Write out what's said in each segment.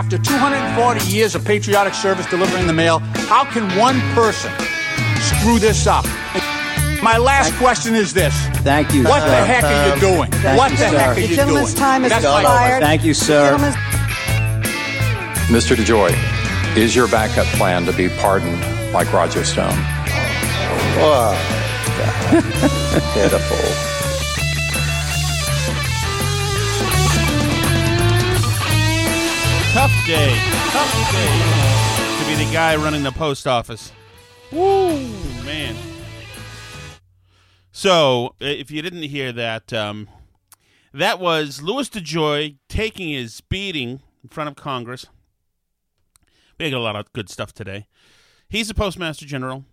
After 240 years of patriotic service delivering the mail, how can one person screw this up? My last question is this. Thank you, What sir. the heck are you doing? Thank what you, the sir. heck are The you gentleman's doing? time has That's my- expired. Thank you, sir. Mr. DeJoy, is your backup plan to be pardoned like Roger Stone? Oh, oh, Pitiful. Tough day. Tough day to be the guy running the post office. Woo, man. So, if you didn't hear that, um, that was Louis DeJoy taking his beating in front of Congress. We got a lot of good stuff today. He's the postmaster general.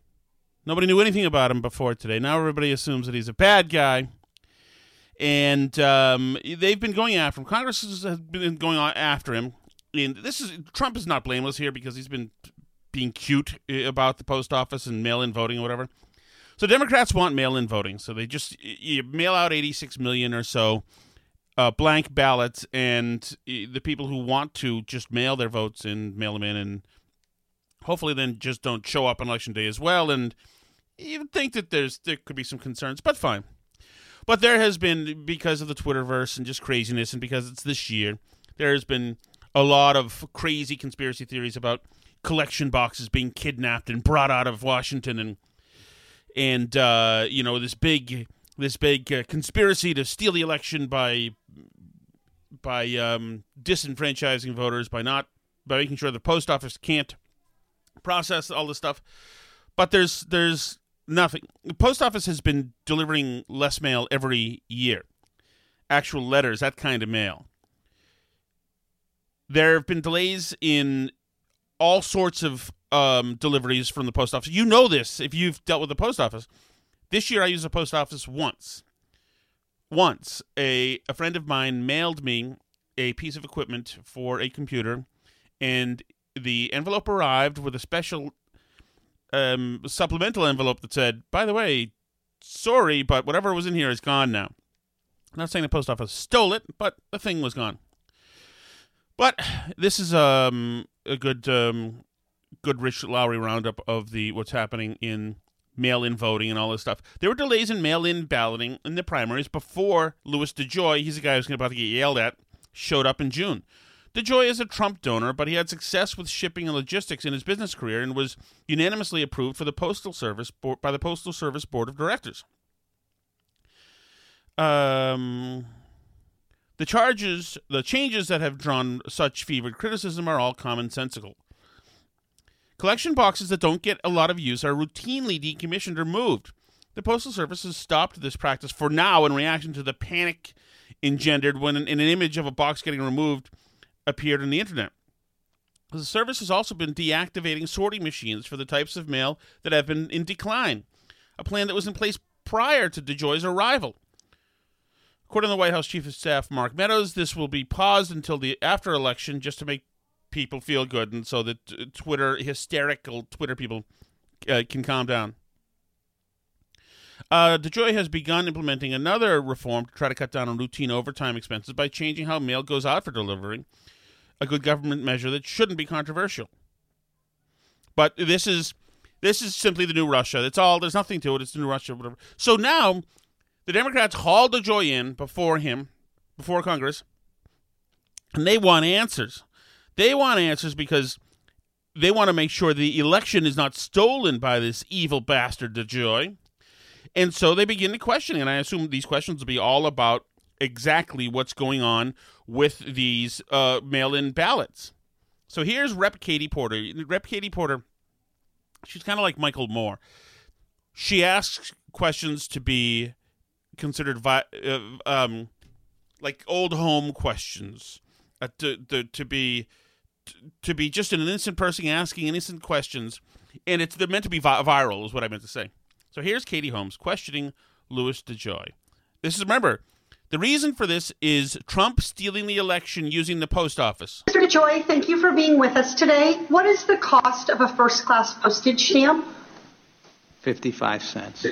Nobody knew anything about him before today. Now everybody assumes that he's a bad guy. And um, they've been going after him. Congress has been going after him. And this is Trump is not blameless here because he's been being cute uh, about the post office and mail-in voting or whatever. So Democrats want mail-in voting, so they just you mail out 86 million or so uh, blank ballots, and uh, the people who want to just mail their votes and mail them in, and hopefully then just don't show up on election day as well. And you think that there's there could be some concerns, but fine. But there has been because of the Twitterverse and just craziness, and because it's this year, there has been a lot of crazy conspiracy theories about collection boxes being kidnapped and brought out of Washington, and and uh, you know this big this big uh, conspiracy to steal the election by by um, disenfranchising voters by not by making sure the post office can't process all this stuff. But there's there's nothing. The post office has been delivering less mail every year, actual letters, that kind of mail. There have been delays in all sorts of um, deliveries from the post office. You know this if you've dealt with the post office. This year, I used the post office once. Once, a, a friend of mine mailed me a piece of equipment for a computer, and the envelope arrived with a special um, supplemental envelope that said, by the way, sorry, but whatever was in here is gone now. I'm not saying the post office stole it, but the thing was gone. But this is um, a good um, good Rich Lowry roundup of the what's happening in mail-in voting and all this stuff. There were delays in mail-in balloting in the primaries before Louis DeJoy, he's the guy who's about to get yelled at, showed up in June. DeJoy is a Trump donor, but he had success with shipping and logistics in his business career and was unanimously approved for the Postal Service by the Postal Service Board of Directors. Um, the charges, the changes that have drawn such fevered criticism are all commonsensical. Collection boxes that don't get a lot of use are routinely decommissioned or moved. The Postal Service has stopped this practice for now in reaction to the panic engendered when an, an image of a box getting removed appeared on the internet. The service has also been deactivating sorting machines for the types of mail that have been in decline. a plan that was in place prior to DeJoy's arrival. According to the White House Chief of Staff Mark Meadows, this will be paused until the after election just to make people feel good and so that uh, Twitter, hysterical Twitter people, uh, can calm down. Uh, DeJoy has begun implementing another reform to try to cut down on routine overtime expenses by changing how mail goes out for delivery, a good government measure that shouldn't be controversial. But this is this is simply the new Russia. It's all there's nothing to it. It's the new Russia, whatever. So now the Democrats hauled DeJoy in before him, before Congress, and they want answers. They want answers because they want to make sure the election is not stolen by this evil bastard DeJoy. And so they begin to question, and I assume these questions will be all about exactly what's going on with these uh, mail-in ballots. So here's Rep. Katie Porter. Rep. Katie Porter, she's kind of like Michael Moore. She asks questions to be considered vi- uh, um, like old home questions, uh, to, to to be to be just an innocent person asking innocent questions, and it's they're meant to be vi- viral, is what I meant to say. So here's Katie Holmes questioning Louis DeJoy. This is remember the reason for this is Trump stealing the election using the post office. Mr. DeJoy, thank you for being with us today. What is the cost of a first class postage stamp? 55 cents.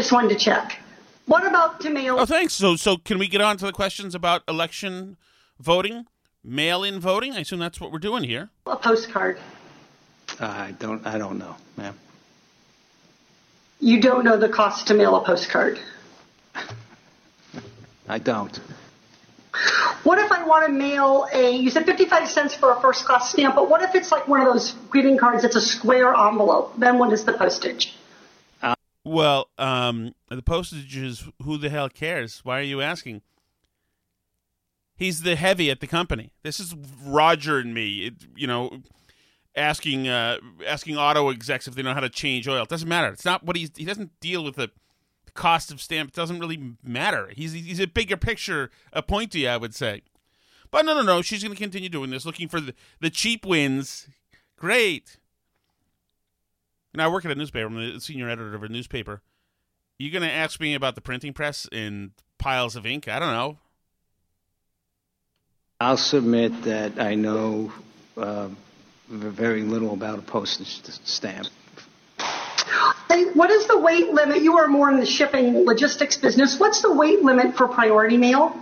Just wanted to check. What about to mail? Oh, thanks. So, so can we get on to the questions about election voting, mail-in voting? I assume that's what we're doing here. A postcard. Uh, I don't. I don't know, ma'am. You don't know the cost to mail a postcard. I don't. What if I want to mail a? You said 55 cents for a first class stamp, but what if it's like one of those greeting cards that's a square envelope? Then what is the postage? Well, um, the postage is who the hell cares? Why are you asking? He's the heavy at the company. This is Roger and me. It, you know, asking uh, asking auto execs if they know how to change oil. It doesn't matter. It's not what he's. He doesn't deal with the cost of stamp. It doesn't really matter. He's he's a bigger picture appointee, I would say. But no, no, no. She's going to continue doing this, looking for the, the cheap wins. Great. Now I work at a newspaper. I'm the senior editor of a newspaper. You're going to ask me about the printing press and piles of ink? I don't know. I'll submit that I know uh, very little about a postage stamp. Hey, what is the weight limit? You are more in the shipping logistics business. What's the weight limit for priority mail?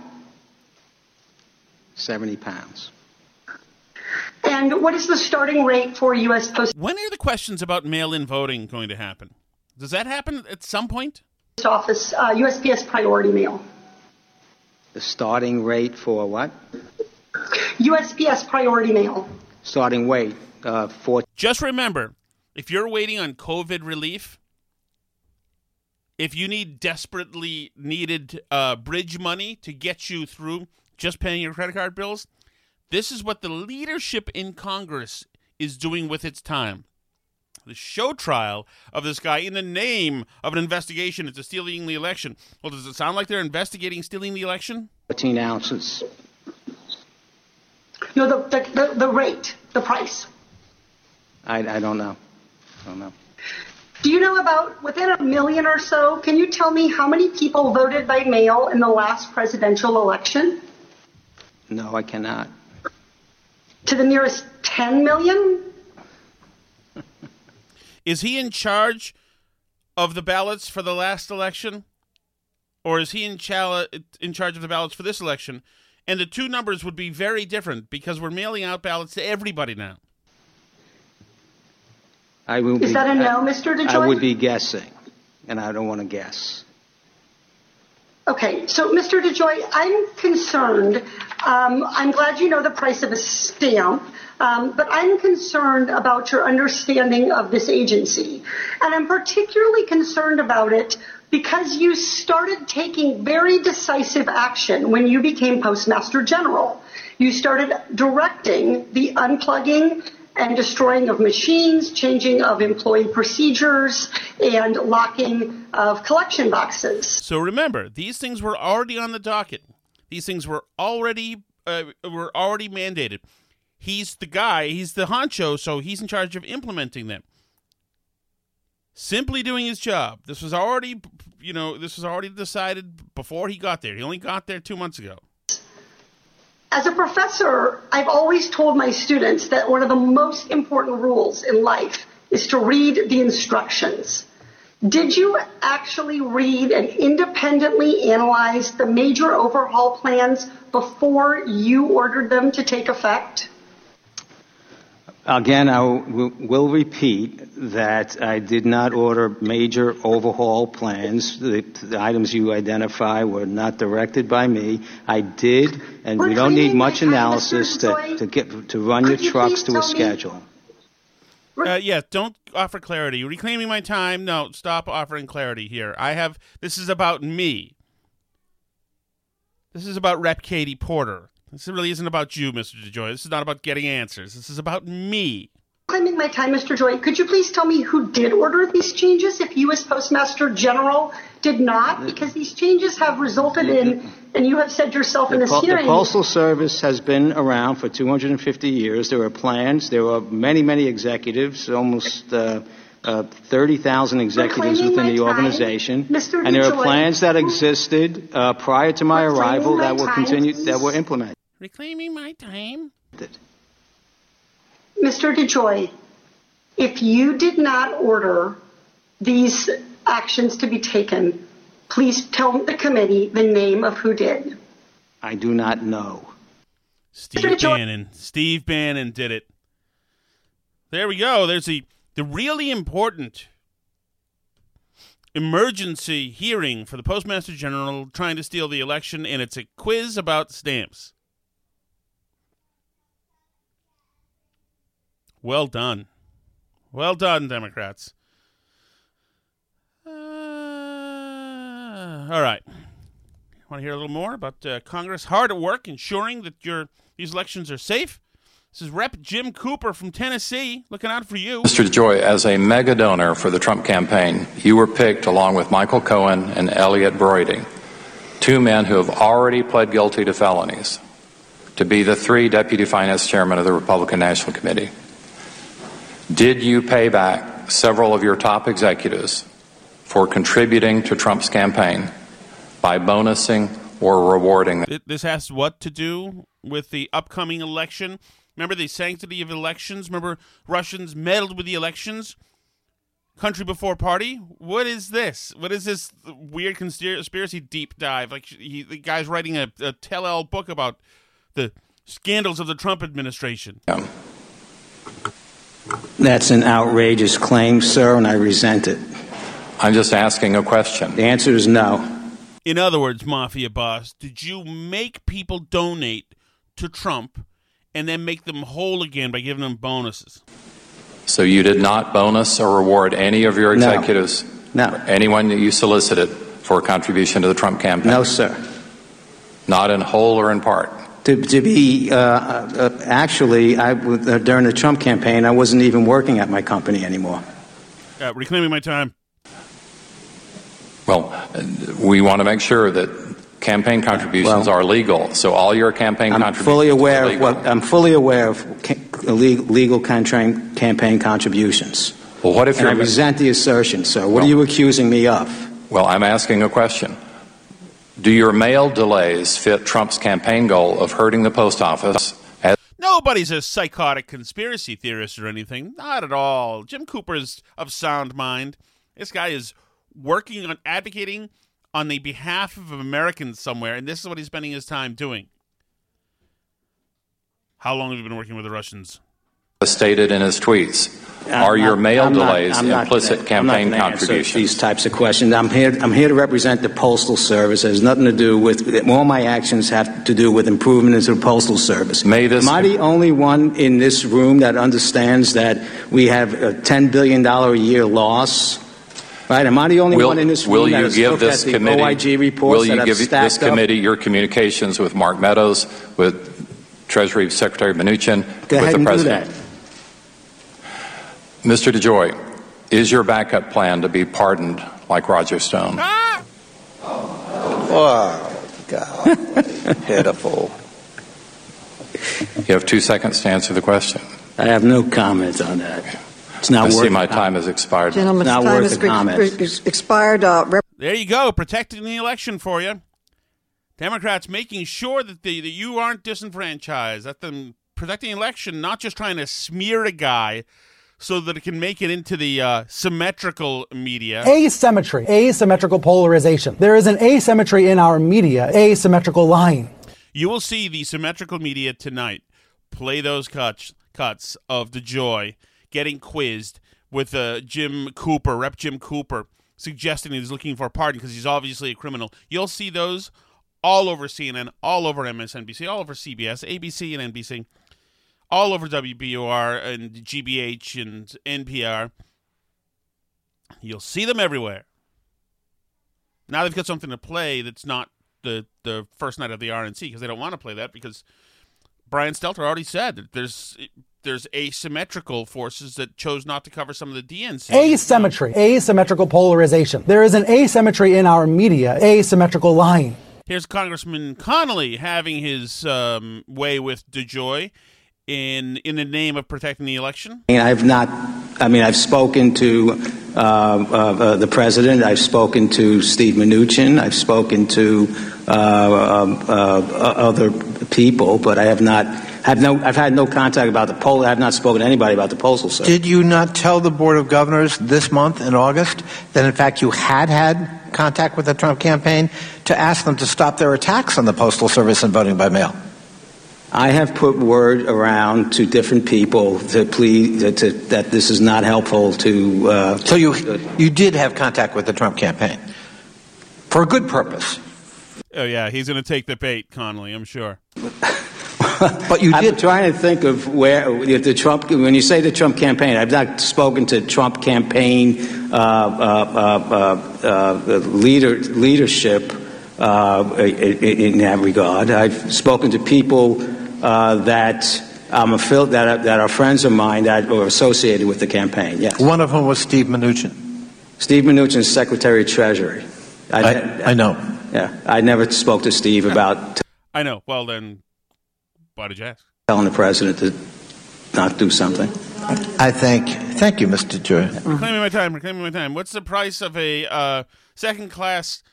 70 pounds. And what is the starting rate for U.S. Post When are the questions about mail-in voting going to happen? Does that happen at some point? Office uh, USPS priority mail? The starting rate for what? USPS priority mail. Starting weight uh, for. Just remember, if you're waiting on COVID relief, if you need desperately needed uh, bridge money to get you through just paying your credit card bills, this is what the leadership in Congress is doing with its time. The show trial of this guy in the name of an investigation into stealing the election. Well, does it sound like they're investigating stealing the election? 14 ounces. No, the, the, the, the rate, the price. I, I don't know. I don't know. Do you know about within a million or so? Can you tell me how many people voted by mail in the last presidential election? No, I cannot. To the nearest 10 million? Is he in charge of the ballots for the last election? Or is he in, chal- in charge of the ballots for this election? And the two numbers would be very different because we're mailing out ballots to everybody now. I will Is be, that a no, I, Mr. DeJoy? I would be guessing, and I don't want to guess. Okay, so Mr. DeJoy, I'm concerned. Um, I'm glad you know the price of a stamp, um, but I'm concerned about your understanding of this agency. And I'm particularly concerned about it because you started taking very decisive action when you became Postmaster General. You started directing the unplugging and destroying of machines, changing of employee procedures, and locking of collection boxes. So remember, these things were already on the docket. These things were already uh, were already mandated. He's the guy. He's the honcho, so he's in charge of implementing them. simply doing his job. This was already, you know, this was already decided before he got there. He only got there two months ago. As a professor, I've always told my students that one of the most important rules in life is to read the instructions. Did you actually read and independently analyze the major overhaul plans before you ordered them to take effect? Again, I w- will repeat that I did not order major overhaul plans. The, the, items you identify were not directed by me. I did, and we don't need much analysis to, to get to run your trucks to a schedule. Uh, yeah, don't offer clarity. Reclaiming my time. No, stop offering clarity here. I have. This is about me. This is about Rep. Katie Porter. This really isn't about you, Mr. DeJoy. This is not about getting answers. This is about me. Claiming my time, Mr. Joy, could you please tell me who did order these changes if you, as Postmaster General, did not? Because these changes have resulted in, and you have said yourself in this po- hearing. The Postal Service has been around for 250 years. There are plans. There are many, many executives, almost. Uh, uh, 30,000 executives within the organization, Mr. and there are plans that existed uh, prior to my arrival that were time, continued, that were implemented. Reclaiming my time. Mr. DeJoy, if you did not order these actions to be taken, please tell the committee the name of who did. I do not know. Steve Bannon. Steve Bannon did it. There we go. There's the the really important emergency hearing for the Postmaster General trying to steal the election, and it's a quiz about stamps. Well done. Well done, Democrats. Uh, all right. Want to hear a little more about uh, Congress hard at work ensuring that your these elections are safe? This is Rep. Jim Cooper from Tennessee looking out for you. Mr. DeJoy, as a mega donor for the Trump campaign, you were picked along with Michael Cohen and Elliot Broidy, two men who have already pled guilty to felonies, to be the three deputy finance chairmen of the Republican National Committee. Did you pay back several of your top executives for contributing to Trump's campaign by bonusing or rewarding them? This has what to do with the upcoming election? Remember the sanctity of elections? Remember Russians meddled with the elections? Country before party? What is this? What is this weird conspiracy deep dive? Like he, the guy's writing a, a tell-all book about the scandals of the Trump administration. That's an outrageous claim, sir, and I resent it. I'm just asking a question. The answer is no. In other words, mafia boss, did you make people donate to Trump and then make them whole again by giving them bonuses? So you did not bonus or reward any of your executives? No. executives? No. Anyone that you solicited for a contribution to the Trump campaign? No, sir. Not in whole or in part? To, to be, uh, uh, actually, I, uh, during the Trump campaign, I wasn't even working at my company anymore. Uh, reclaiming my time. Well, uh, we want to make sure that campaign contributions Well, are legal. So all your campaign I'm contributions fully aware are of what, I'm fully aware of ca- legal, legal contra- campaign contributions. Well, what if And I you're resent the assertion, sir. What Well- are you accusing me of? Well, I'm asking a question. Do your mail delays fit Trump's campaign goal of hurting the post office as Nobody's a psychotic conspiracy theorist or anything. Not at all. Jim Cooper is of sound mind. This guy is working on advocating on the behalf of Americans somewhere, and this is what he's spending his time doing. How long have you been working with the Russians? Stated in his tweets? I'm Are your mail I'm delays I'm not implicit gonna- not campaign contributions? These types of questions. I'm here. I'm here to represent the Postal Service. It has nothing to do with all my actions have to do with improvement into the Postal Service. May this- Am I the only one in this room that understands that we have a ten billion dollar a year loss? Right? Am I the only Will, one in this room will that you has give this at the committee? OIG reports will you that give this up? committee your communications with Mark Meadows, with Treasury Secretary Mnuchin, Go with ahead the and do president? That. Mr. DeJoy, is your backup plan to be pardoned like Roger Stone? Oh, God. Pitiful. You have two seconds to answer the question. I have no comment on that. It's not I worth see my time has expired. Gentlemen's Not time worth has the comment. ex- expired. Uh, Rep- There you go, protecting the election for you. Democrats making sure that, the, that you aren't disenfranchised, that them protecting the election, not just trying to smear a guy so that it can make it into the uh, symmetrical media. Asymmetry, asymmetrical polarization. There is an asymmetry in our media, asymmetrical lying. You will see the symmetrical media tonight play those cuts cuts of DeJoy getting quizzed with uh, Jim Cooper, Rep. Jim Cooper, suggesting he's looking for a pardon because he's obviously a criminal. You'll see those all over CNN, all over MSNBC, all over CBS, ABC, and NBC, all over WBUR and GBH and NPR. You'll see them everywhere. Now they've got something to play that's not the the first night of the RNC because they don't want to play that because Brian Stelter already said that there's there's asymmetrical forces that chose not to cover some of the DNC. Asymmetry, asymmetrical polarization. There is an asymmetry in our media, asymmetrical lying. Here's Congressman Connolly having his um, way with DeJoy in in the name of protecting the election. I mean, I've not. I mean, I've spoken to uh, uh, uh, the president. I've spoken to Steve Mnuchin. I've spoken to uh, um, uh, other people, but I have not. Have no. I've had no contact about the poll. I have not spoken to anybody about the postal service. Did you not tell the Board of Governors this month in August that in fact you had had contact with the Trump campaign to ask them to stop their attacks on the Postal Service and voting by mail? I have put word around to different people to plead to, to, that this is not helpful to. Uh, So you you did have contact with the Trump campaign for a good purpose. Oh yeah, he's going to take the bait, Connolly. I'm sure. But you did. I'm did. trying to think of where if the Trump. When you say the Trump campaign, I've not spoken to Trump campaign uh, uh, uh, uh, leader leadership uh, in, in that regard. I've spoken to people uh, that I'm affiliated that are, that are friends of mine that were associated with the campaign. Yes, One of whom was Steve Mnuchin. Steve Mnuchin, Secretary of Treasury. I, I know. Yeah, I never spoke to Steve about I know. Well then, why did you ask? telling the president to not do something. I thank thank you, Mr. Joy. Reclaiming my time. Reclaiming my time. What's the price of a uh, second class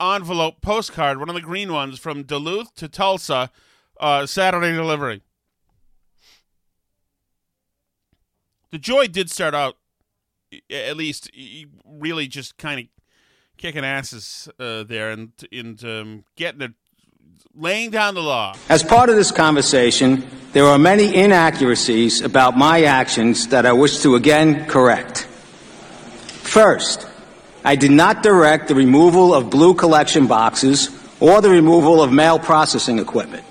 envelope postcard? One of the green ones from Duluth to Tulsa, uh, Saturday delivery. DeJoy did start out, at least, really just kind of kicking asses uh, there and and um, getting it, laying down the law. As part of this conversation, there are many inaccuracies about my actions that I wish to again correct. First, I did not direct the removal of blue collection boxes or the removal of mail processing equipment.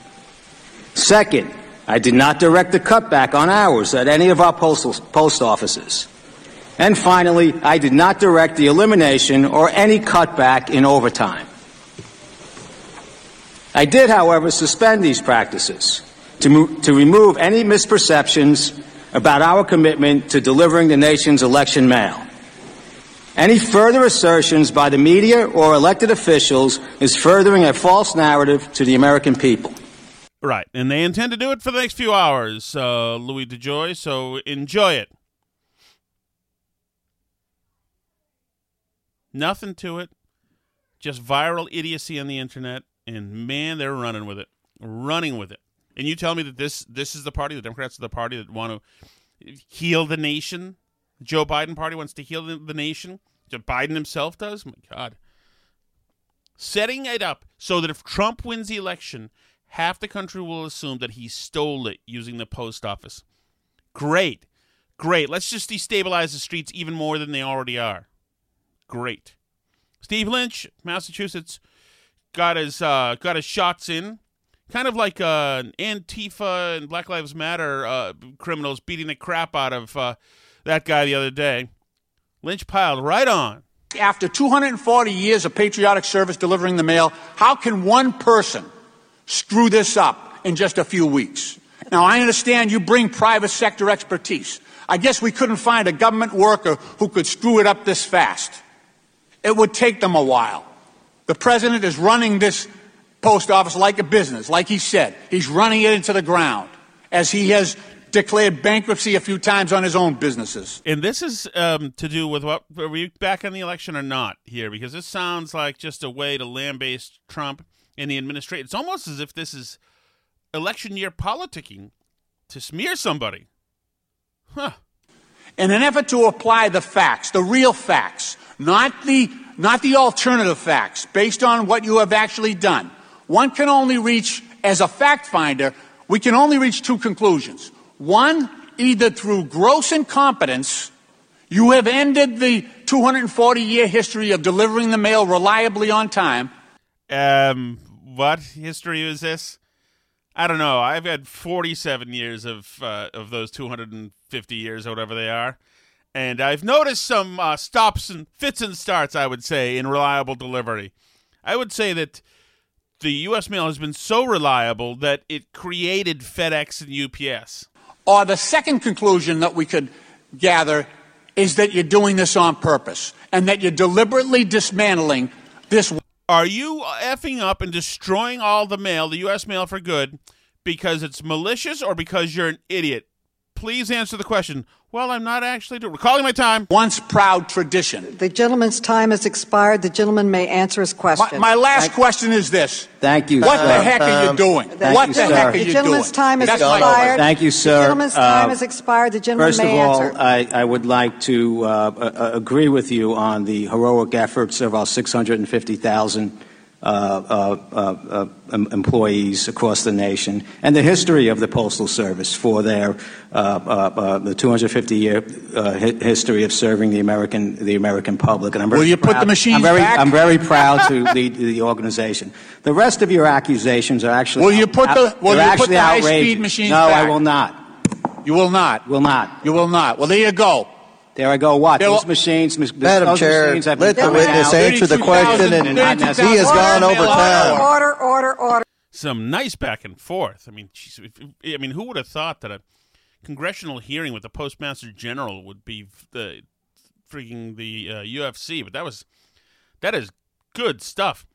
Second, I did not direct the cutback on hours at any of our postal, post offices. And finally, I did not direct the elimination or any cutback in overtime. I did, however, suspend these practices to, mo- to remove any misperceptions about our commitment to delivering the nation's election mail. Any further assertions by the media or elected officials is furthering a false narrative to the American people. Right, and they intend to do it for the next few hours, uh, Louis DeJoy. So enjoy it. Nothing to it, just viral idiocy on the internet, and man, they're running with it, running with it. And you tell me that this this is the party, the Democrats are the party that want to heal the nation. The Joe Biden party wants to heal the, the nation. Joe Biden himself does. My God, setting it up so that if Trump wins the election, half the country will assume that he stole it using the post office. Great. Great. Let's just destabilize the streets even more than they already are. Great. Steve Lynch, Massachusetts, got his uh, got his shots in, kind of like uh, Antifa and Black Lives Matter uh, criminals beating the crap out of uh, that guy the other day. Lynch piled right on. After 240 years of patriotic service delivering the mail, how can one person screw this up in just a few weeks? Now, I understand you bring private sector expertise. I guess we couldn't find a government worker who could screw it up this fast. It would take them a while. The president is running this post office like a business, like he said. He's running it into the ground as he has declared bankruptcy a few times on his own businesses. And this is um, to do with what are we back in the election or not here? Because this sounds like just a way to lambaste Trump and the administration. It's almost as if this is election year politicking to smear somebody. Huh. In an effort to apply the facts, the real facts, not the not the alternative facts, based on what you have actually done. One can only reach, as a fact finder, we can only reach two conclusions. One, either through gross incompetence, you have ended the 240 year history of delivering the mail reliably on time. Um, what history is this? I don't know. I've had 47 years of uh, of those 250 years or whatever they are. And I've noticed some uh, stops and fits and starts, I would say, in reliable delivery. I would say that the U.S. mail has been so reliable that it created FedEx and UPS. Or the second conclusion that we could gather is that you're doing this on purpose and that you're deliberately dismantling this. Are you effing up and destroying all the mail, the U.S. mail for good, because it's malicious or because you're an idiot? Please answer the question. Well, I'm not actually doing. Recalling my time. Once proud tradition. The gentleman's time has expired. The gentleman may answer his question. My, my last question is this. Thank you. What sir. the heck are you doing? Thank what you, the sir. heck are you doing? the you gentleman's doing? time has That's expired. Thank you, sir. The gentleman's Uh, time has expired. The gentleman First may of all, answer. I, I would like to uh, uh, agree with you on the heroic efforts of our 650,000 uh, uh, uh, uh, employees across the nation and the history of the Postal Service for their uh, uh, uh, the 250 year uh, hi- history of serving the American the American public. And I'm very Will you put the machines I'm very, back? I'm very proud to lead the organization. The rest of your accusations are actually Will you put the- will you put the high-speed outrageous. machines No, back? I will not. You will not. Will not. You will not. Well, there you go. There I go. What? There Those will- machines, mis- Madam those Chair, machines have let the witness out. answer the question, and 32,000 he has gone over mail time. Order, order, order. Some nice back and forth. I mean, geez, if- if- I mean, who would have thought that a congressional hearing with the postmaster general would be the freaking the uh, UFC? But that was that is good stuff.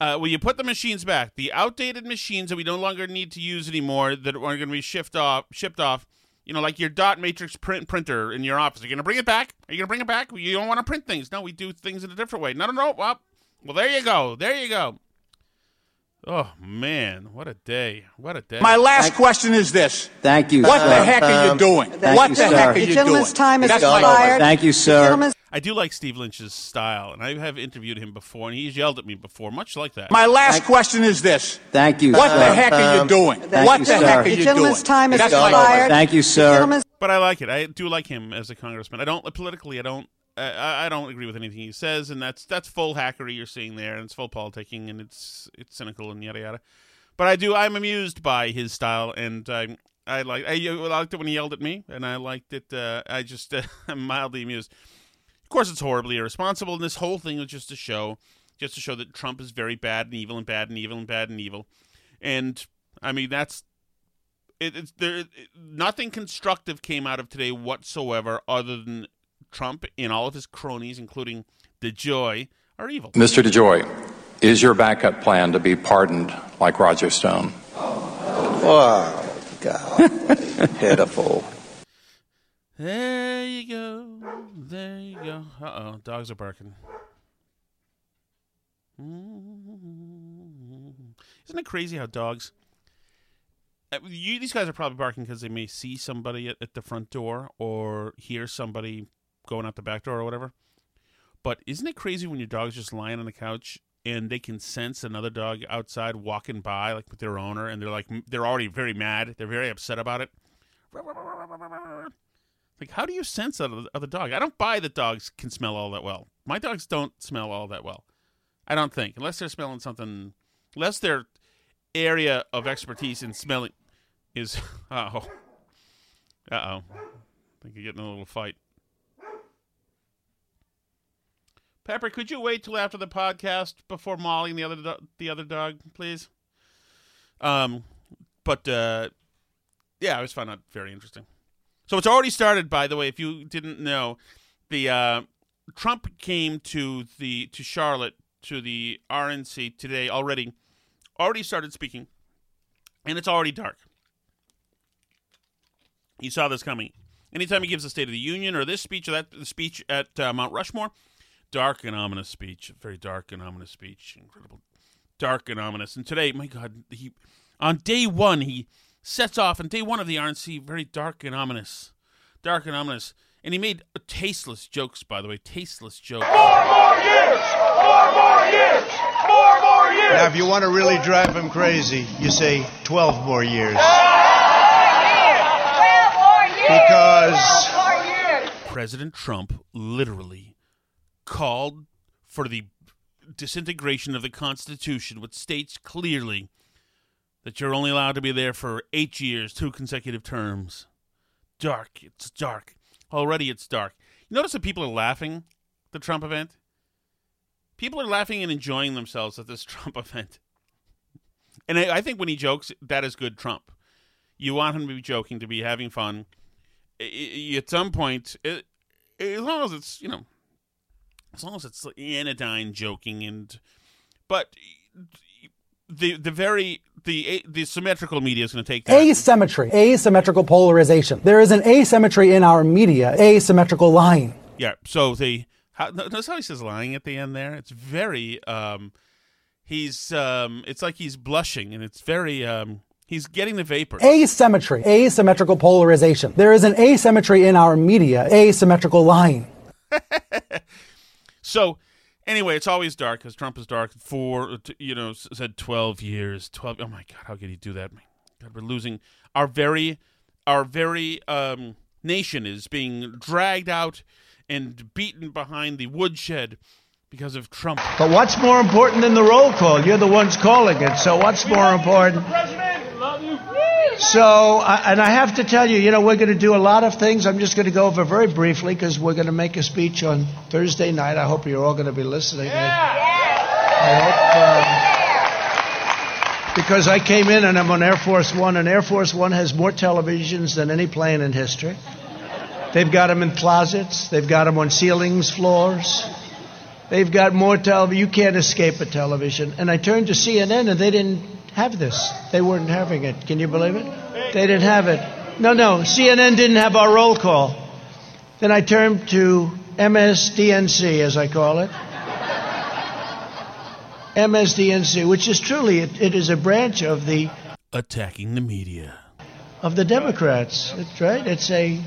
Uh, will you put the machines back? The outdated machines that we no longer need to use anymore that are going to be shipped off, shipped off. You know, like your dot matrix print printer in your office. Are you going to bring it back? Are you going to bring it back? You don't want to print things. No, we do things in a different way. No, no, no. Well, well, there you go. There you go. Oh man, what a day! What a day! My last question is this. Thank you, What sir. the heck are you Um, doing? thank What you, the sir. heck are you doing? gentleman's time is That's expired. Thank you, The sir. Gentleman's I do like Steve Lynch's style, and I have interviewed him before, and he's yelled at me before, much like that. My last question is this. Thank you, What sir. the heck are you Um, doing? Thank What you, the sir. heck are The you gentleman's doing? time has That's my expired. Thank you, sir. but I like it. I do like him as a congressman. I don't politically. I don't. I, I don't agree with anything he says, and that's that's full hackery you're seeing there, and it's full politicking, and it's it's cynical and yada yada. But I do. I'm amused by his style, and I I like. I liked it when he yelled at me, and I liked it. Uh, I just uh, I'm mildly amused. Of course, it's horribly irresponsible, and this whole thing was just to show, just to show that Trump is very bad and evil and bad and evil and bad and evil, and I mean that's it, it's there. It, nothing constructive came out of today whatsoever, other than Trump and all of his cronies, including DeJoy, are evil. Mr. DeJoy, is your backup plan to be pardoned like Roger Stone? Wow, God, pitiful. There you go. There you go. Uh oh, dogs are barking. Isn't it crazy how dogs? uh, You, these guys are probably barking because they may see somebody at, at the front door or hear somebody going out the back door or whatever. But isn't it crazy when your dog's just lying on the couch and they can sense another dog outside walking by, like with their owner, and they're like they're already very mad, they're very upset about it. Like, how do you sense that of the dog? I don't buy that dogs can smell all that well. My dogs don't smell all that well. I don't think, unless they're smelling something, unless their area of expertise in smelling is. Oh. Uh oh. I think you're getting a little fight. Pepper, could you wait till after the podcast before mauling the other do- the other dog, please? Um, but uh, yeah, I always found that very interesting. So it's already started, by the way. If you didn't know, the uh, Trump came to the to Charlotte to the RNC today already. Already started speaking, and it's already dark. You saw this coming. Anytime he gives a State of the Union or this speech or that speech at uh, Mount Rushmore, dark and ominous speech, very dark and ominous speech, incredible, dark and ominous. And today, my God, he on day one he sets off on day one of the RNC, very dark and ominous, dark and ominous. And he made tasteless jokes, by the way, tasteless jokes. Four more years! Four more years! Four more years! Now, if you want to really drive him crazy, you say 12 more years. Because President Trump literally called for the disintegration of the Constitution, which states clearly that you're only allowed to be there for eight years, two consecutive terms. Dark. It's dark. Already it's dark. You notice that people are laughing the Trump event? People are laughing and enjoying themselves at this Trump event. And I, I think when he jokes, that is good Trump. You want him to be joking, to be having fun. At some point, as long as it's, you know, as long as it's anodyne joking and but the the very the the symmetrical media is going to take that Asymmetry, asymmetrical polarization. There is an asymmetry in our media, asymmetrical lying. Yeah. So the how, notice how he says lying at the end there. It's very um, he's um, it's like he's blushing and it's very um, he's getting the vapor. Asymmetry, asymmetrical polarization. There is an asymmetry in our media, asymmetrical lying. So anyway, it's always dark because Trump is dark. For you know, said twelve years. Twelve. Oh my God, how could he do that? My God, we're losing our very, our very um, nation is being dragged out and beaten behind the woodshed because of Trump. But what's more important than the roll call? You're the ones calling it. So what's more important? So, and I have to tell you, you know, we're going to do a lot of things. I'm just going to go over very briefly because we're going to make a speech on Thursday night. I hope you're all going to be listening. I hope, um, because I came in and I'm on Air Force One, and Air Force One has more televisions than any plane in history. They've got them in closets. They've got them on ceilings, floors. They've got more television. You can't escape a television. And I turned to CNN and they didn't have this. They weren't having it. Can you believe it? They didn't have it. No, no. CNN didn't have our roll call. Then I turned to MSDNC, as I call it. MSDNC, which is truly, it, it is a branch of the attacking the media. of the Democrats. That's right. It's a,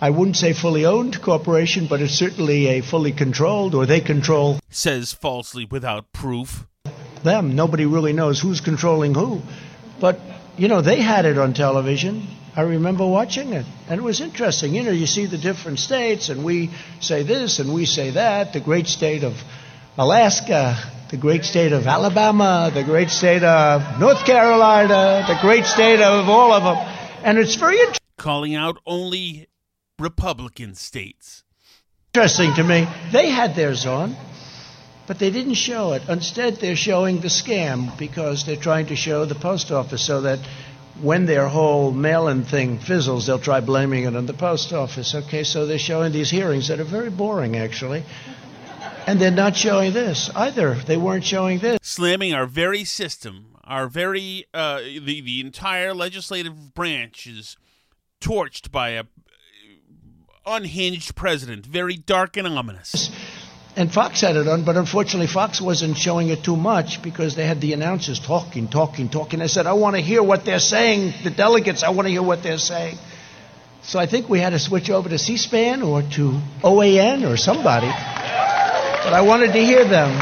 I wouldn't say fully owned corporation, but it's certainly a fully controlled, or they control Says falsely without proof. Them. Nobody really knows who's controlling who. But, you know, they had it on television. I remember watching it, and it was interesting. You know, you see the different states, and we say this and we say that. The great state of Alaska, the great state of Alabama, the great state of North Carolina, the great state of all of them. And it's very interesting. Calling out only Republican states. interesting to me. They had theirs on, but they didn't show it. Instead, they're showing the scam because they're trying to show the post office so that when their whole mail-in thing fizzles, they'll try blaming it on the post office. Okay, so they're showing these hearings that are very boring, actually. And they're not showing this either. They weren't showing this. slamming our very system, our very uh, the the entire legislative branch is torched by a unhinged president, very dark and ominous. And Fox had it on, but unfortunately, Fox wasn't showing it too much because they had the announcers talking, talking, talking. I said, I want to hear what they're saying. The delegates, I want to hear what they're saying. So I think we had to switch over to C SPAN or to OAN or somebody. But I wanted to hear them.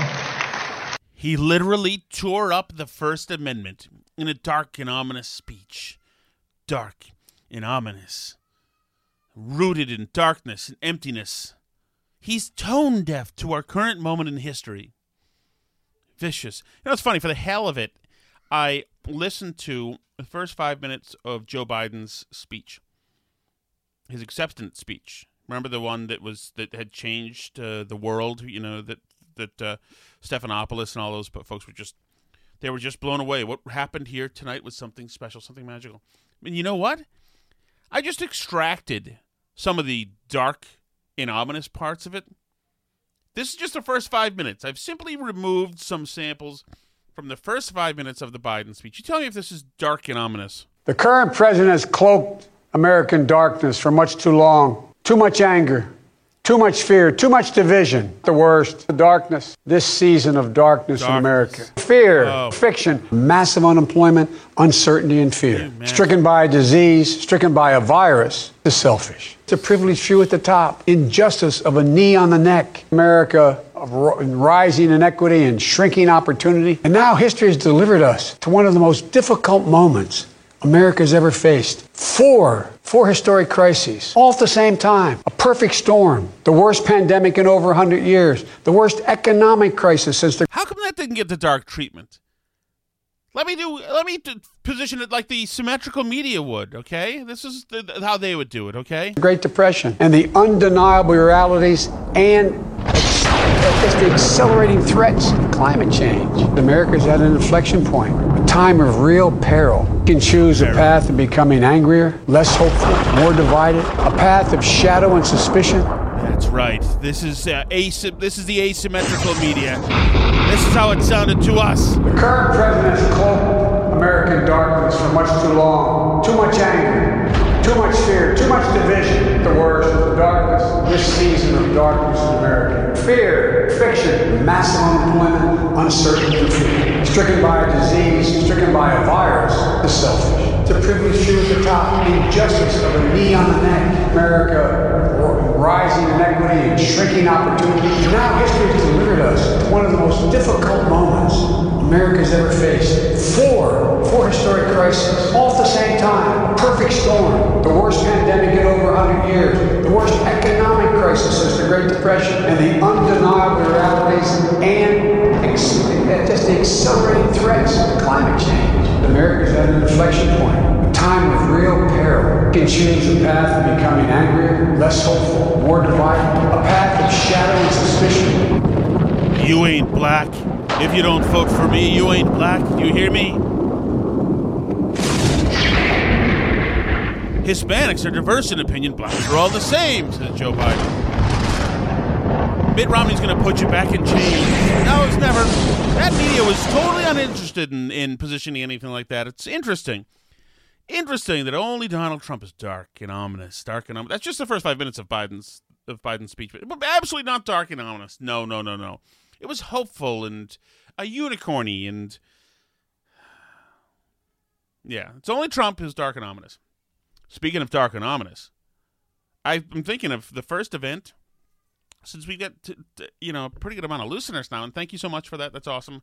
He literally tore up the First Amendment in a dark and ominous speech. Dark and ominous. Rooted in darkness and emptiness. He's tone deaf to our current moment in history. Vicious. You know, it's funny, for the hell of it, I listened to the first five minutes of Joe Biden's speech, his acceptance speech. Remember the one that was that had changed uh, the world? You know that that uh, Stephanopoulos and all those folks were just they were just blown away. What happened here tonight was something special, something magical. I mean, you know what? I just extracted some of the dark and ominous parts of it. This is just the first five minutes. I've simply removed some samples from the first five minutes of the Biden speech. You tell me if this is dark and ominous. The current president has cloaked American darkness for much too long. Too much anger, too much fear, too much division. The worst, the darkness. This season of darkness, in America. Fear, Oh. fiction, massive unemployment, uncertainty, and fear. Stricken by a disease, stricken by a virus. The selfish. It's a privileged few at the top. Injustice of a knee on the neck. America of ro- rising inequity and shrinking opportunity. And now history has delivered us to one of the most difficult moments America's ever faced. Four, four historic crises, all at the same time. A perfect storm. The worst pandemic in over 100 years. The worst economic crisis since the How come that didn't get the dark treatment? Let me do. Let me d- position it like the symmetrical media would. Okay, this is the- how they would do it. Okay. Great Depression and the undeniable realities and just the accelerating threats of climate change. America's at an inflection point, a time of real peril. You can choose a path of becoming angrier, less hopeful, more divided, a path of shadow and suspicion. That's right. This is uh, This is the asymmetrical media. This is how it sounded to us. The current president has cloaked American darkness for much too long. Too much anger, too much fear, too much division. The worst, of the darkness. This season of darkness in America. Fear, fiction, massive unemployment, uncertainty. Stricken by a disease, stricken by a virus. The selfish. A privileged few at the top. Injustice of a knee on the neck. America rising inequity and shrinking opportunity. Now history has delivered us one of the most difficult moments America's ever faced. Four, four historic crises, all at the same time. Perfect storm. The worst pandemic in over 100 years. The worst economic crisis since the Great Depression. And the undeniable realities and ex- just the accelerating threats of climate change. America's at an inflection point. A time of real peril. Can choose a path of becoming angrier, less hopeful, more divided. A path of shadow and suspicion. You ain't black. If you don't vote for me, you ain't black. You hear me? Hispanics are diverse in opinion. Blacks are all the same, says Joe Biden. Mitt Romney's going to put you back in chains. No, it's never. That media was totally uninterested in, in positioning anything like that. It's interesting. Interesting that only Donald Trump is dark and ominous. Dark and ominous. That's just the first five minutes of Biden's of Biden's speech, but absolutely not dark and ominous. No, no, no, no. It was hopeful and a unicorny and yeah. It's only Trump who's dark and ominous. Speaking of dark and ominous, I've been thinking of the first event since we get to, to, you know a pretty good amount of listeners now, and thank you so much for that. That's awesome.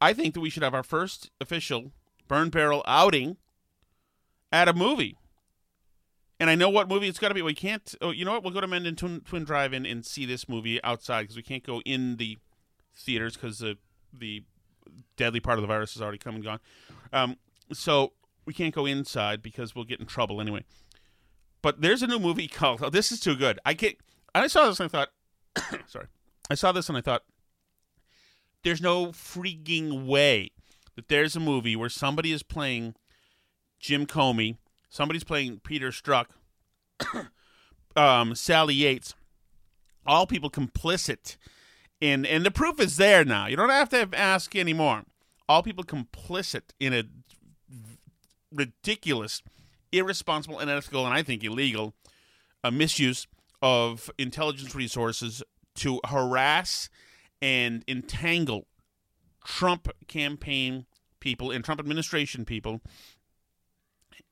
I think that we should have our first official burn barrel outing at a movie. And I know what movie it's got to be. We can't. Oh, you know what? We'll go to Mendon Twin, Twin Drive-In and see this movie outside because we can't go in the theaters because the the deadly part of the virus has already come and gone. Um, so we can't go inside because we'll get in trouble anyway. But there's a new movie called. Oh, this is too good. I can't. I saw this and I thought. sorry. I saw this and I thought. There's no freaking way that there's a movie where somebody is playing Jim Comey, somebody's playing Peter Strzok, um, Sally Yates, all people complicit in, and the proof is there now. You don't have to ask anymore. All people complicit in a ridiculous, irresponsible, unethical, and I think illegal uh, misuse of intelligence resources to harass and entangle Trump campaign people and Trump administration people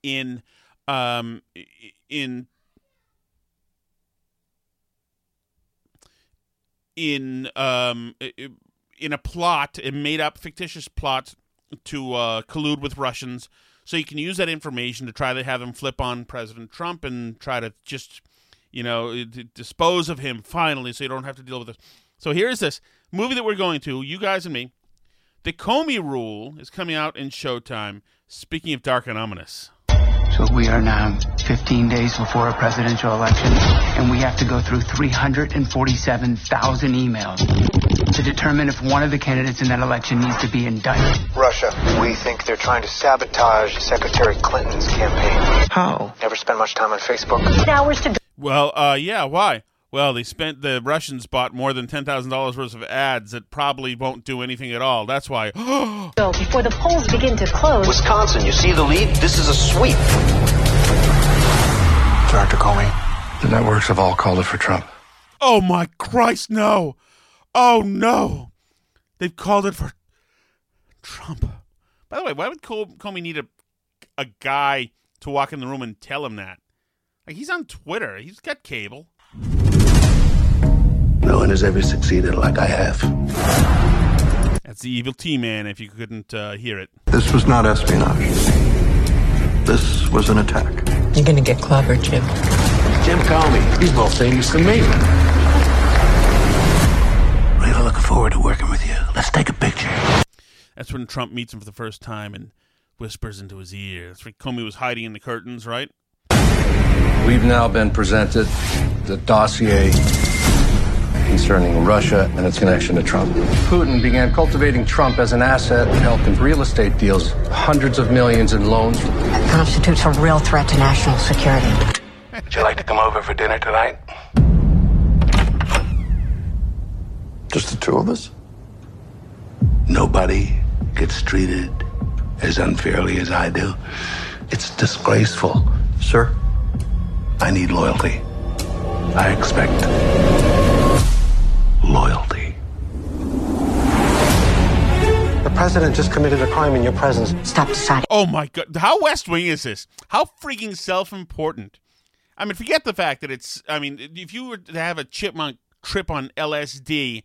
in um, in in um, in a plot, a made up fictitious plot to uh, collude with Russians. So you can use that information to try to have them flip on President Trump and try to just, you know, dispose of him finally, so you don't have to deal with this. So here's this movie that we're going to, you guys and me. The Comey Rule is coming out in Showtime. Speaking of dark and ominous. So we are now 15 days before a presidential election, and we have to go through 347,000 emails to determine if one of the candidates in that election needs to be indicted. Russia. We think they're trying to sabotage Secretary Clinton's campaign. How? Never spend much time on Facebook. Hours to Well, uh, yeah, why? Well, they spent the Russians bought more than ten thousand dollars worth of ads that probably won't do anything at all. That's why. So before the polls begin to close, Wisconsin, you see the lead? This is a sweep. Dr. Comey, the networks have all called it for Trump. Oh my Christ, no! Oh no! They've called it for Trump. By the way, why would Comey need a a guy to walk in the room and tell him that? Like he's on Twitter. He's got cable. No one has ever succeeded like I have. That's the evil T man. If you couldn't uh, hear it, This was not espionage. This was an attack. You're gonna get clobbered, Jim. Jim Comey, he's more famous than me. Really looking forward to working with you. Let's take a picture. that's when Trump meets him for the first time and whispers into his ear. That's when Comey was hiding in the curtains, right? We've now been presented the dossier concerning Russia and its connection to Trump. Putin began cultivating Trump as an asset and helped in real estate deals, hundreds of millions in loans. That Constitutes a real threat to national security. Would you like to come over for dinner tonight? Just the two of us? Nobody gets treated as unfairly as I do. It's disgraceful. Sir? I need loyalty. I expect president just committed a crime in your presence. Stop deciding. Oh my god, how West Wing is this? How freaking self-important? I mean, forget the fact that it's. I mean, if you were to have a chipmunk trip on LSD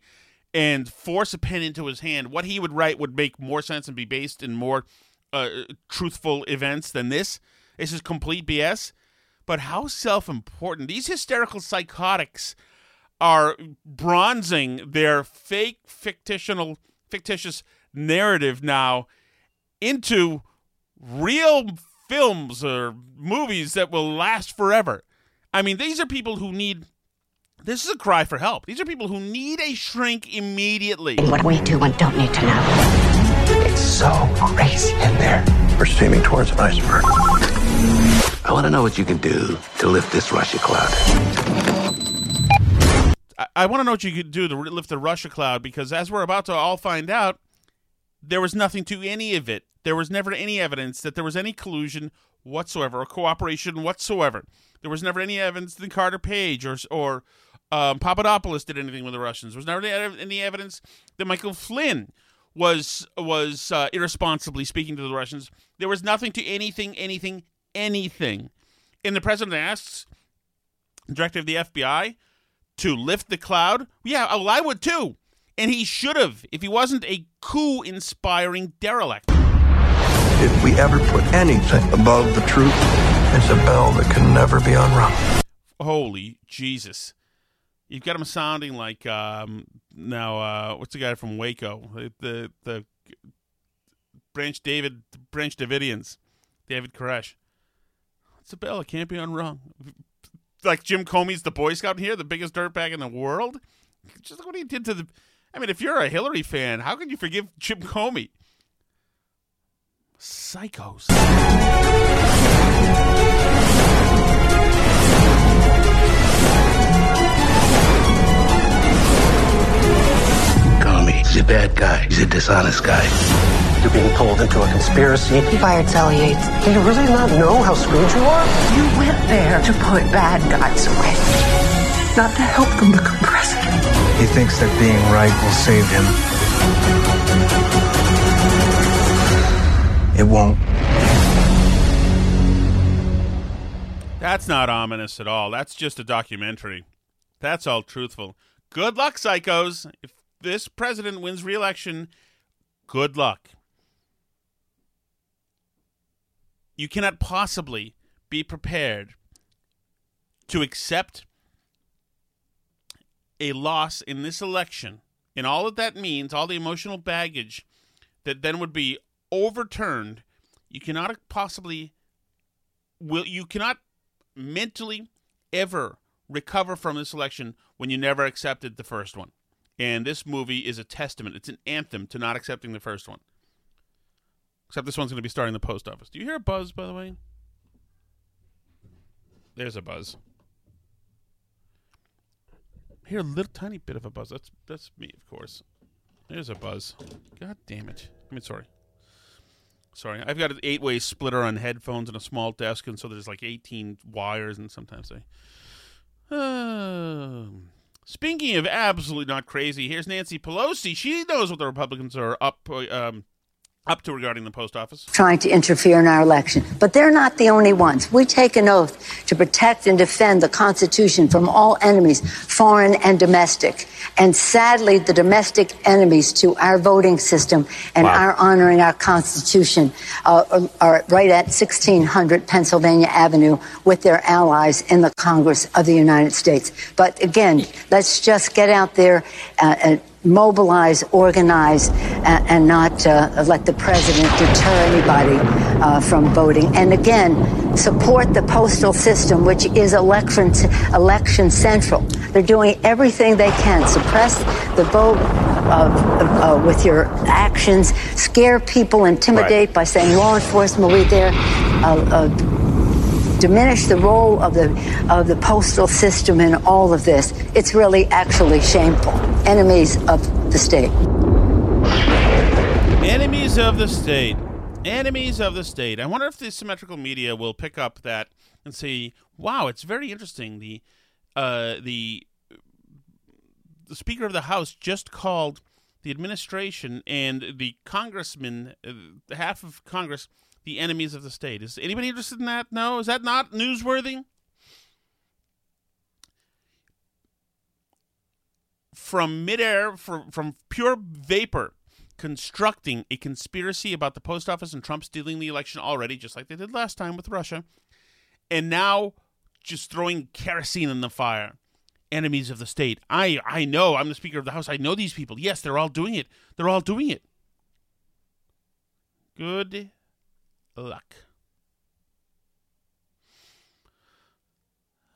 and force a pen into his hand, what he would write would make more sense and be based in more uh, truthful events than this. This is complete BS. But how self-important these hysterical psychotics are bronzing their fake fictional fictitious narrative now into real films or movies that will last forever. I mean, these are people who need this is a cry for help. These are people who need a shrink immediately. What we do and don't need to know. It's so crazy in there. We're steaming towards an iceberg. I want to know what you can do to lift this Russia cloud. I, I want to know what you can do to lift the Russia cloud because, as we're about to all find out, there was nothing to any of it. There was never any evidence that there was any collusion whatsoever or cooperation whatsoever. There was never any evidence that Carter Page or or um, Papadopoulos did anything with the Russians. There was never any, evidence that Michael Flynn was was uh, irresponsibly speaking to the Russians. There was nothing to anything, anything, anything. And the president asks director of the FBI to lift the cloud. Yeah, well, I would too. And he should have if he wasn't a coup inspiring derelict. If we ever put anything above the truth, it's a bell that can never be unrung. Holy Jesus. You've got him sounding like um, now. Uh, what's the guy from Waco? The the, the Branch David Branch Davidians, David Koresh. It's a bell. It can't be unrung. Like Jim Comey's the Boy Scout here, the biggest dirtbag in the world. Just look what he did to the. I mean, if you're a Hillary fan, how can you forgive Jim Comey? Psychos. Comey, he's a bad guy. He's a dishonest guy. You're being pulled into a conspiracy. He fired Sally Yates. Do you really not know how screwed you are? You went there to put bad guys away, not to help them become president. He thinks that being right will save him. It won't. That's not ominous at all. That's just a documentary. That's all truthful. Good luck, psychos. If this president wins re-election, good luck. You cannot possibly be prepared to accept a loss in this election and all that that means, all the emotional baggage that then would be overturned. You cannot possibly will you cannot mentally ever recover from this election when you never accepted the first one. And this movie is a testament. It's an anthem to not accepting the first one. Except this one's going to be starting the post office. Do you hear a buzz, by the way? There's a buzz. Hear a little tiny bit of a buzz. That's that's me, of course. There's a buzz. God damn it. I mean, sorry. Sorry, I've got an eight-way splitter on headphones and a small desk, and so there's like 18 wires, and sometimes they. Uh, speaking of absolutely not crazy, here's Nancy Pelosi. She knows what the Republicans are up um, up to regarding the post office. trying to interfere in our election. But they're not the only ones. We take an oath to protect and defend the Constitution from all enemies, foreign and domestic. And sadly, the domestic enemies to our voting system and our honoring our Constitution uh, are, are right at 1600 Pennsylvania Avenue with their allies in the Congress of the United States. But again, let's just get out there uh, and mobilize, organize, and, and not uh, let the president deter anybody uh, from voting. And again, support the postal system, which is election election central. They're doing everything they can suppress the vote. Uh, uh, with your actions, scare people, intimidate by saying law enforcement will be there. Diminish the role of the of the postal system in all of this. It's really actually shameful. Enemies of the state. Enemies of the state. Enemies of the state. I wonder if the symmetrical media will pick up that and say, "Wow, it's very interesting." The uh, the the Speaker of the House just called the administration and the congressman, uh, half of Congress, the enemies of the state. Is anybody interested in that? No, is that not newsworthy? From midair, from from pure vapor, constructing a conspiracy about the post office and Trump stealing the election already, just like they did last time with Russia, and now just throwing kerosene in the fire. Enemies of the state. I I know. I'm the Speaker of the House. I know these people. Yes, they're all doing it. They're all doing it. Good luck.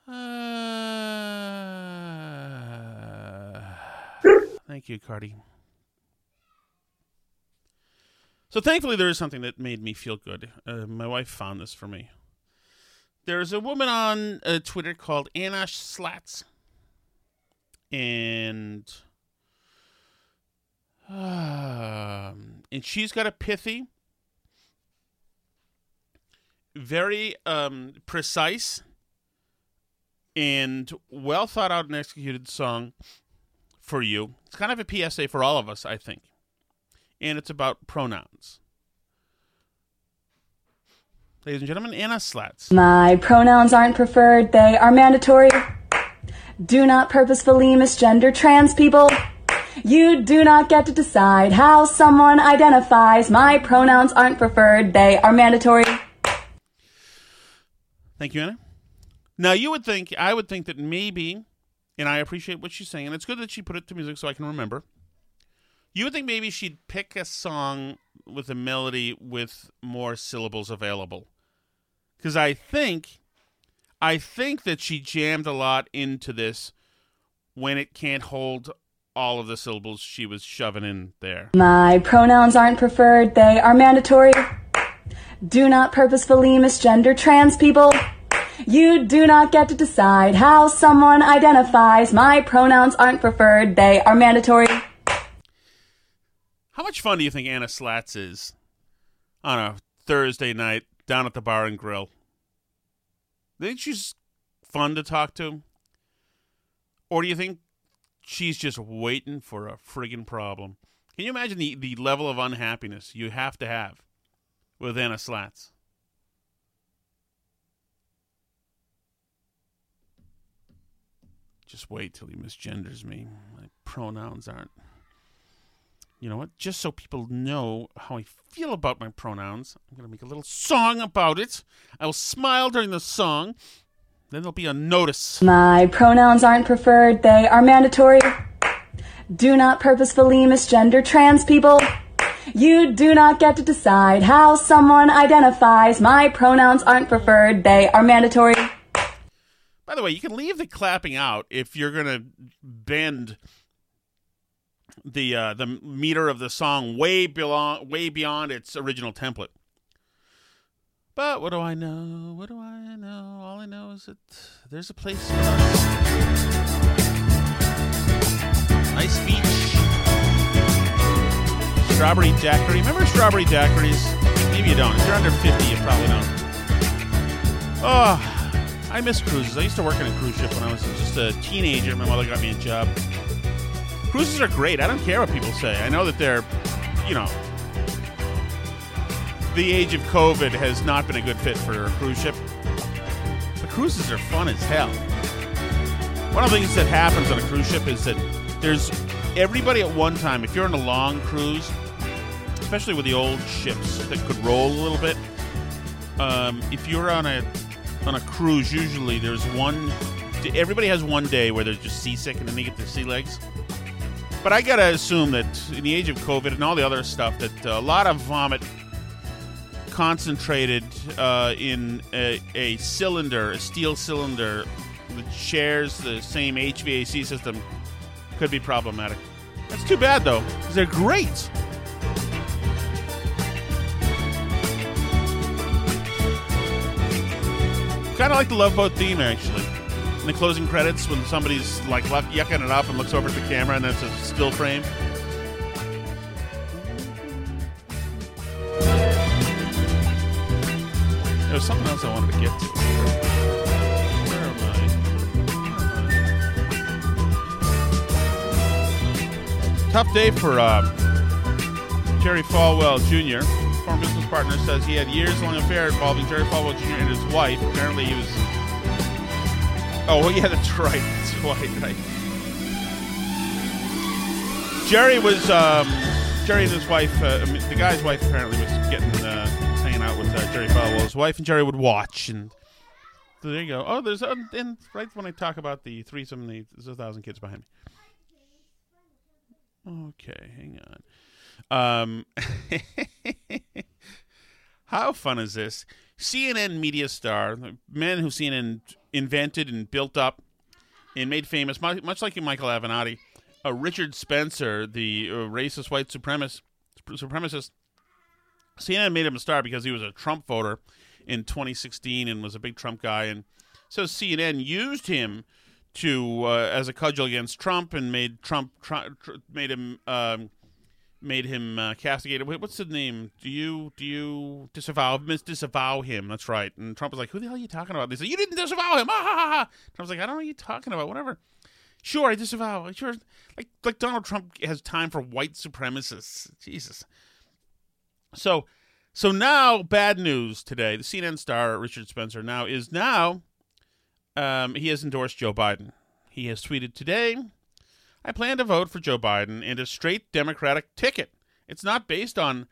Uh, thank you, Cardi. So thankfully, there is something that made me feel good. Uh, my wife found this for me. There's a woman on uh, Twitter called Anash Slats, and um, and she's got a pithy, very um, precise, and well thought out and executed song for you. It's kind of a PSA for all of us, I think, and it's about pronouns. Ladies and gentlemen, Anna Slats. My pronouns aren't preferred, they are mandatory. Do not purposefully misgender trans people. You do not get to decide how someone identifies. My pronouns aren't preferred, they are mandatory. Thank you, Anna. Now, you would think, I would think that maybe, and I appreciate what she's saying, and it's good that she put it to music so I can remember. You would think maybe she'd pick a song with a melody with more syllables available. Because I think, I think that she jammed a lot into this when it can't hold all of the syllables she was shoving in there. My pronouns aren't preferred, they are mandatory. Do not purposefully misgender trans people. You do not get to decide how someone identifies. My pronouns aren't preferred, they are mandatory. How much fun do you think Anna Slats is on a Thursday night down at the bar and grill? Think she's fun to talk to? Or do you think she's just waiting for a friggin' problem? Can you imagine the, the level of unhappiness you have to have with Anna Slats? Just wait till he misgenders me. My pronouns aren't. You know what? Just so people know how I feel about my pronouns, I'm going to make a little song about it. I will smile during the song. Then there'll be a notice. My pronouns aren't preferred, they are mandatory. Do not purposefully misgender trans people. You do not get to decide how someone identifies. My pronouns aren't preferred, they are mandatory. By the way, you can leave the clapping out if you're going to bend the uh, the meter of the song way beyond way beyond its original template. But what do I know? What do I know? All I know is that there's a place. For us. Nice beach. Strawberry daiquiri. Remember strawberry daiquiris? Maybe you don't. If you're under 50, you probably don't. Oh, I miss cruises. I used to work on a cruise ship when I was just a teenager. My mother got me a job. Cruises are great. I don't care what people say. I know that they're, you know, the age of COVID has not been a good fit for a cruise ship. But cruises are fun as hell. One of the things that happens on a cruise ship is that there's everybody at one time. If you're on a long cruise, especially with the old ships that could roll a little bit, um, if you're on a on a cruise, usually there's one. Everybody has one day where they're just seasick and then they get their sea legs. But I gotta assume that in the age of COVID and all the other stuff, that a lot of vomit concentrated uh, in a, a cylinder, a steel cylinder that shares the same HVAC system, could be problematic. That's too bad though, because they're great. Kind of like the Love Boat theme, actually. In the closing credits, when somebody's like yucking it up and looks over at the camera, and then it's a still frame. There was something else I wanted to get to. Where am I? Tough day for uh, Jerry Falwell Jr. Former business partner says he had years-long affair involving Jerry Falwell Jr. and his wife. Apparently, he was. Oh, yeah, that's right. That's right, right. Jerry was. Um, Jerry and his wife. Uh, the guy's wife apparently was getting uh, hanging out with uh, Jerry Falwell's wife, and Jerry would watch. And so there you go. Oh, there's uh, and right when I talk about the threesome, the, there's a thousand kids behind me. Okay, hang on. Um, how fun is this? CNN media star, the man who CNN invented and built up and made famous, much like Michael Avenatti, uh, Richard Spencer, the uh, racist white supremacist, supremacist. CNN made him a star because he was a Trump voter in 2016 and was a big Trump guy, and so CNN used him to uh, as a cudgel against Trump and made Trump tr- tr- made him. Um, made him uh, castigated. Wait, what's the name? Do you do you disavow mis disavow him? That's right. And Trump was like, "Who the hell are you talking about?" They said, "You didn't disavow him." Ah, ha, ha, ha. Trump's like, "I don't know what you're talking about. Whatever." Sure, I disavow. Sure, like like Donald Trump has time for white supremacists. Jesus. So, so now bad news today. The CNN star Richard Spencer now is now um, he has endorsed Joe Biden. He has tweeted today. I plan to vote for Joe Biden and a straight Democratic ticket. It's not based on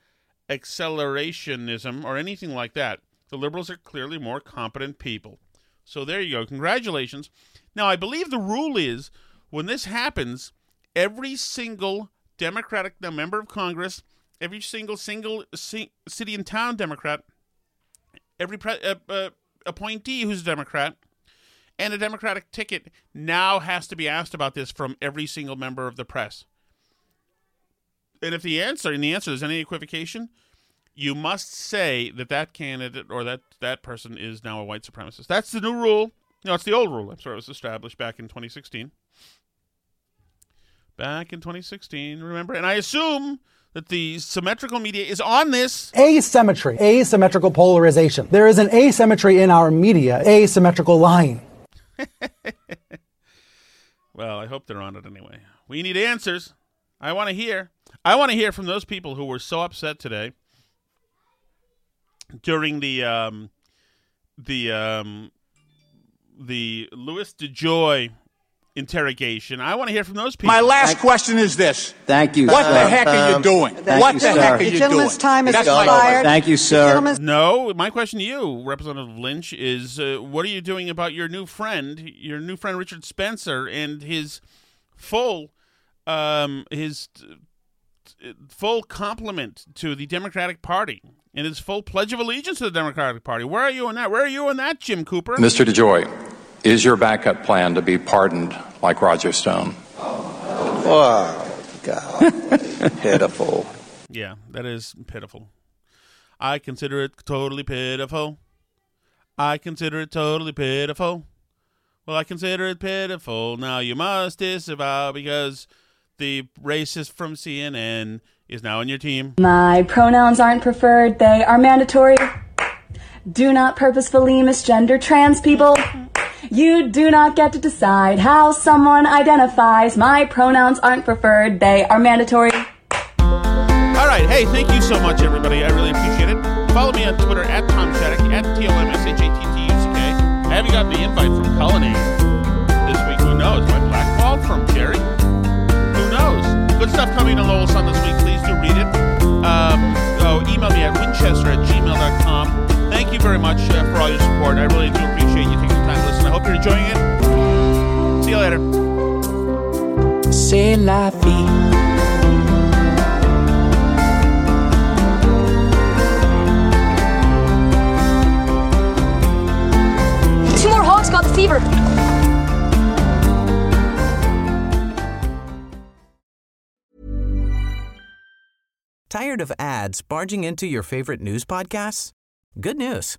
accelerationism or anything like that. The liberals are clearly more competent people. So there you go. Congratulations. Now, I believe the rule is when this happens, every single Democratic member of Congress, every single single city and town Democrat, every pre- uh, uh, appointee who's a Democrat, and a Democratic ticket now has to be asked about this from every single member of the press. And if the answer, in the answer, there's any equivocation, you must say that that candidate or that that person is now a white supremacist. That's the new rule. No, it's the old rule. I'm sorry, it was established back in 2016. Back in 2016, remember? And I assume that the symmetrical media is on this. Asymmetry, asymmetrical polarization. There is an asymmetry in our media, asymmetrical lying. well, I hope they're on it anyway. We need answers. I want to hear. I want to hear from those people who were so upset today during the um, the um, the Louis DeJoy interrogation. I want to hear from those people. My last Thank question is this. Thank you. What sir. the heck are you doing? Thank what you, the sir. heck are the you gentleman's doing? time is That's expired. Thank you, sir. No, my question to you, Representative Lynch, is uh, what are you doing about your new friend, your new friend Richard Spencer, and his full, um, his uh, full compliment to the Democratic Party and his full pledge of allegiance to the Democratic Party? Where are you on that? Where are you on that, Jim Cooper? Mr. DeJoy, is your backup plan to be pardoned like Roger Stone? Oh, God. Pitiful. Yeah, that is pitiful. I consider it totally pitiful. I consider it totally pitiful. Well, I consider it pitiful. Now you must disavow because the racist from CNN, is now on your team. My pronouns aren't preferred, they are mandatory. Do not purposefully misgender trans people. You do not get to decide how someone identifies. My pronouns aren't preferred, they are mandatory. All right. Hey, thank you so much, everybody. I really appreciate it. Follow me on Twitter at Tom Shattuck, at T-O-M-S-H-A-T-T-U-C-K. I haven't gotten the invite from Cullinane this week. Who knows? My black ball from Jerry? Who knows? Good stuff coming on Lowell Sun this week. Please do read it. Um, oh, email me at winchester at gmail.com. Thank you very much uh, for all your support. I really do appreciate you hope you're enjoying it. See you later. C'est la vie. Two more hogs got the fever. Tired of ads barging into your favorite news podcasts? Good news.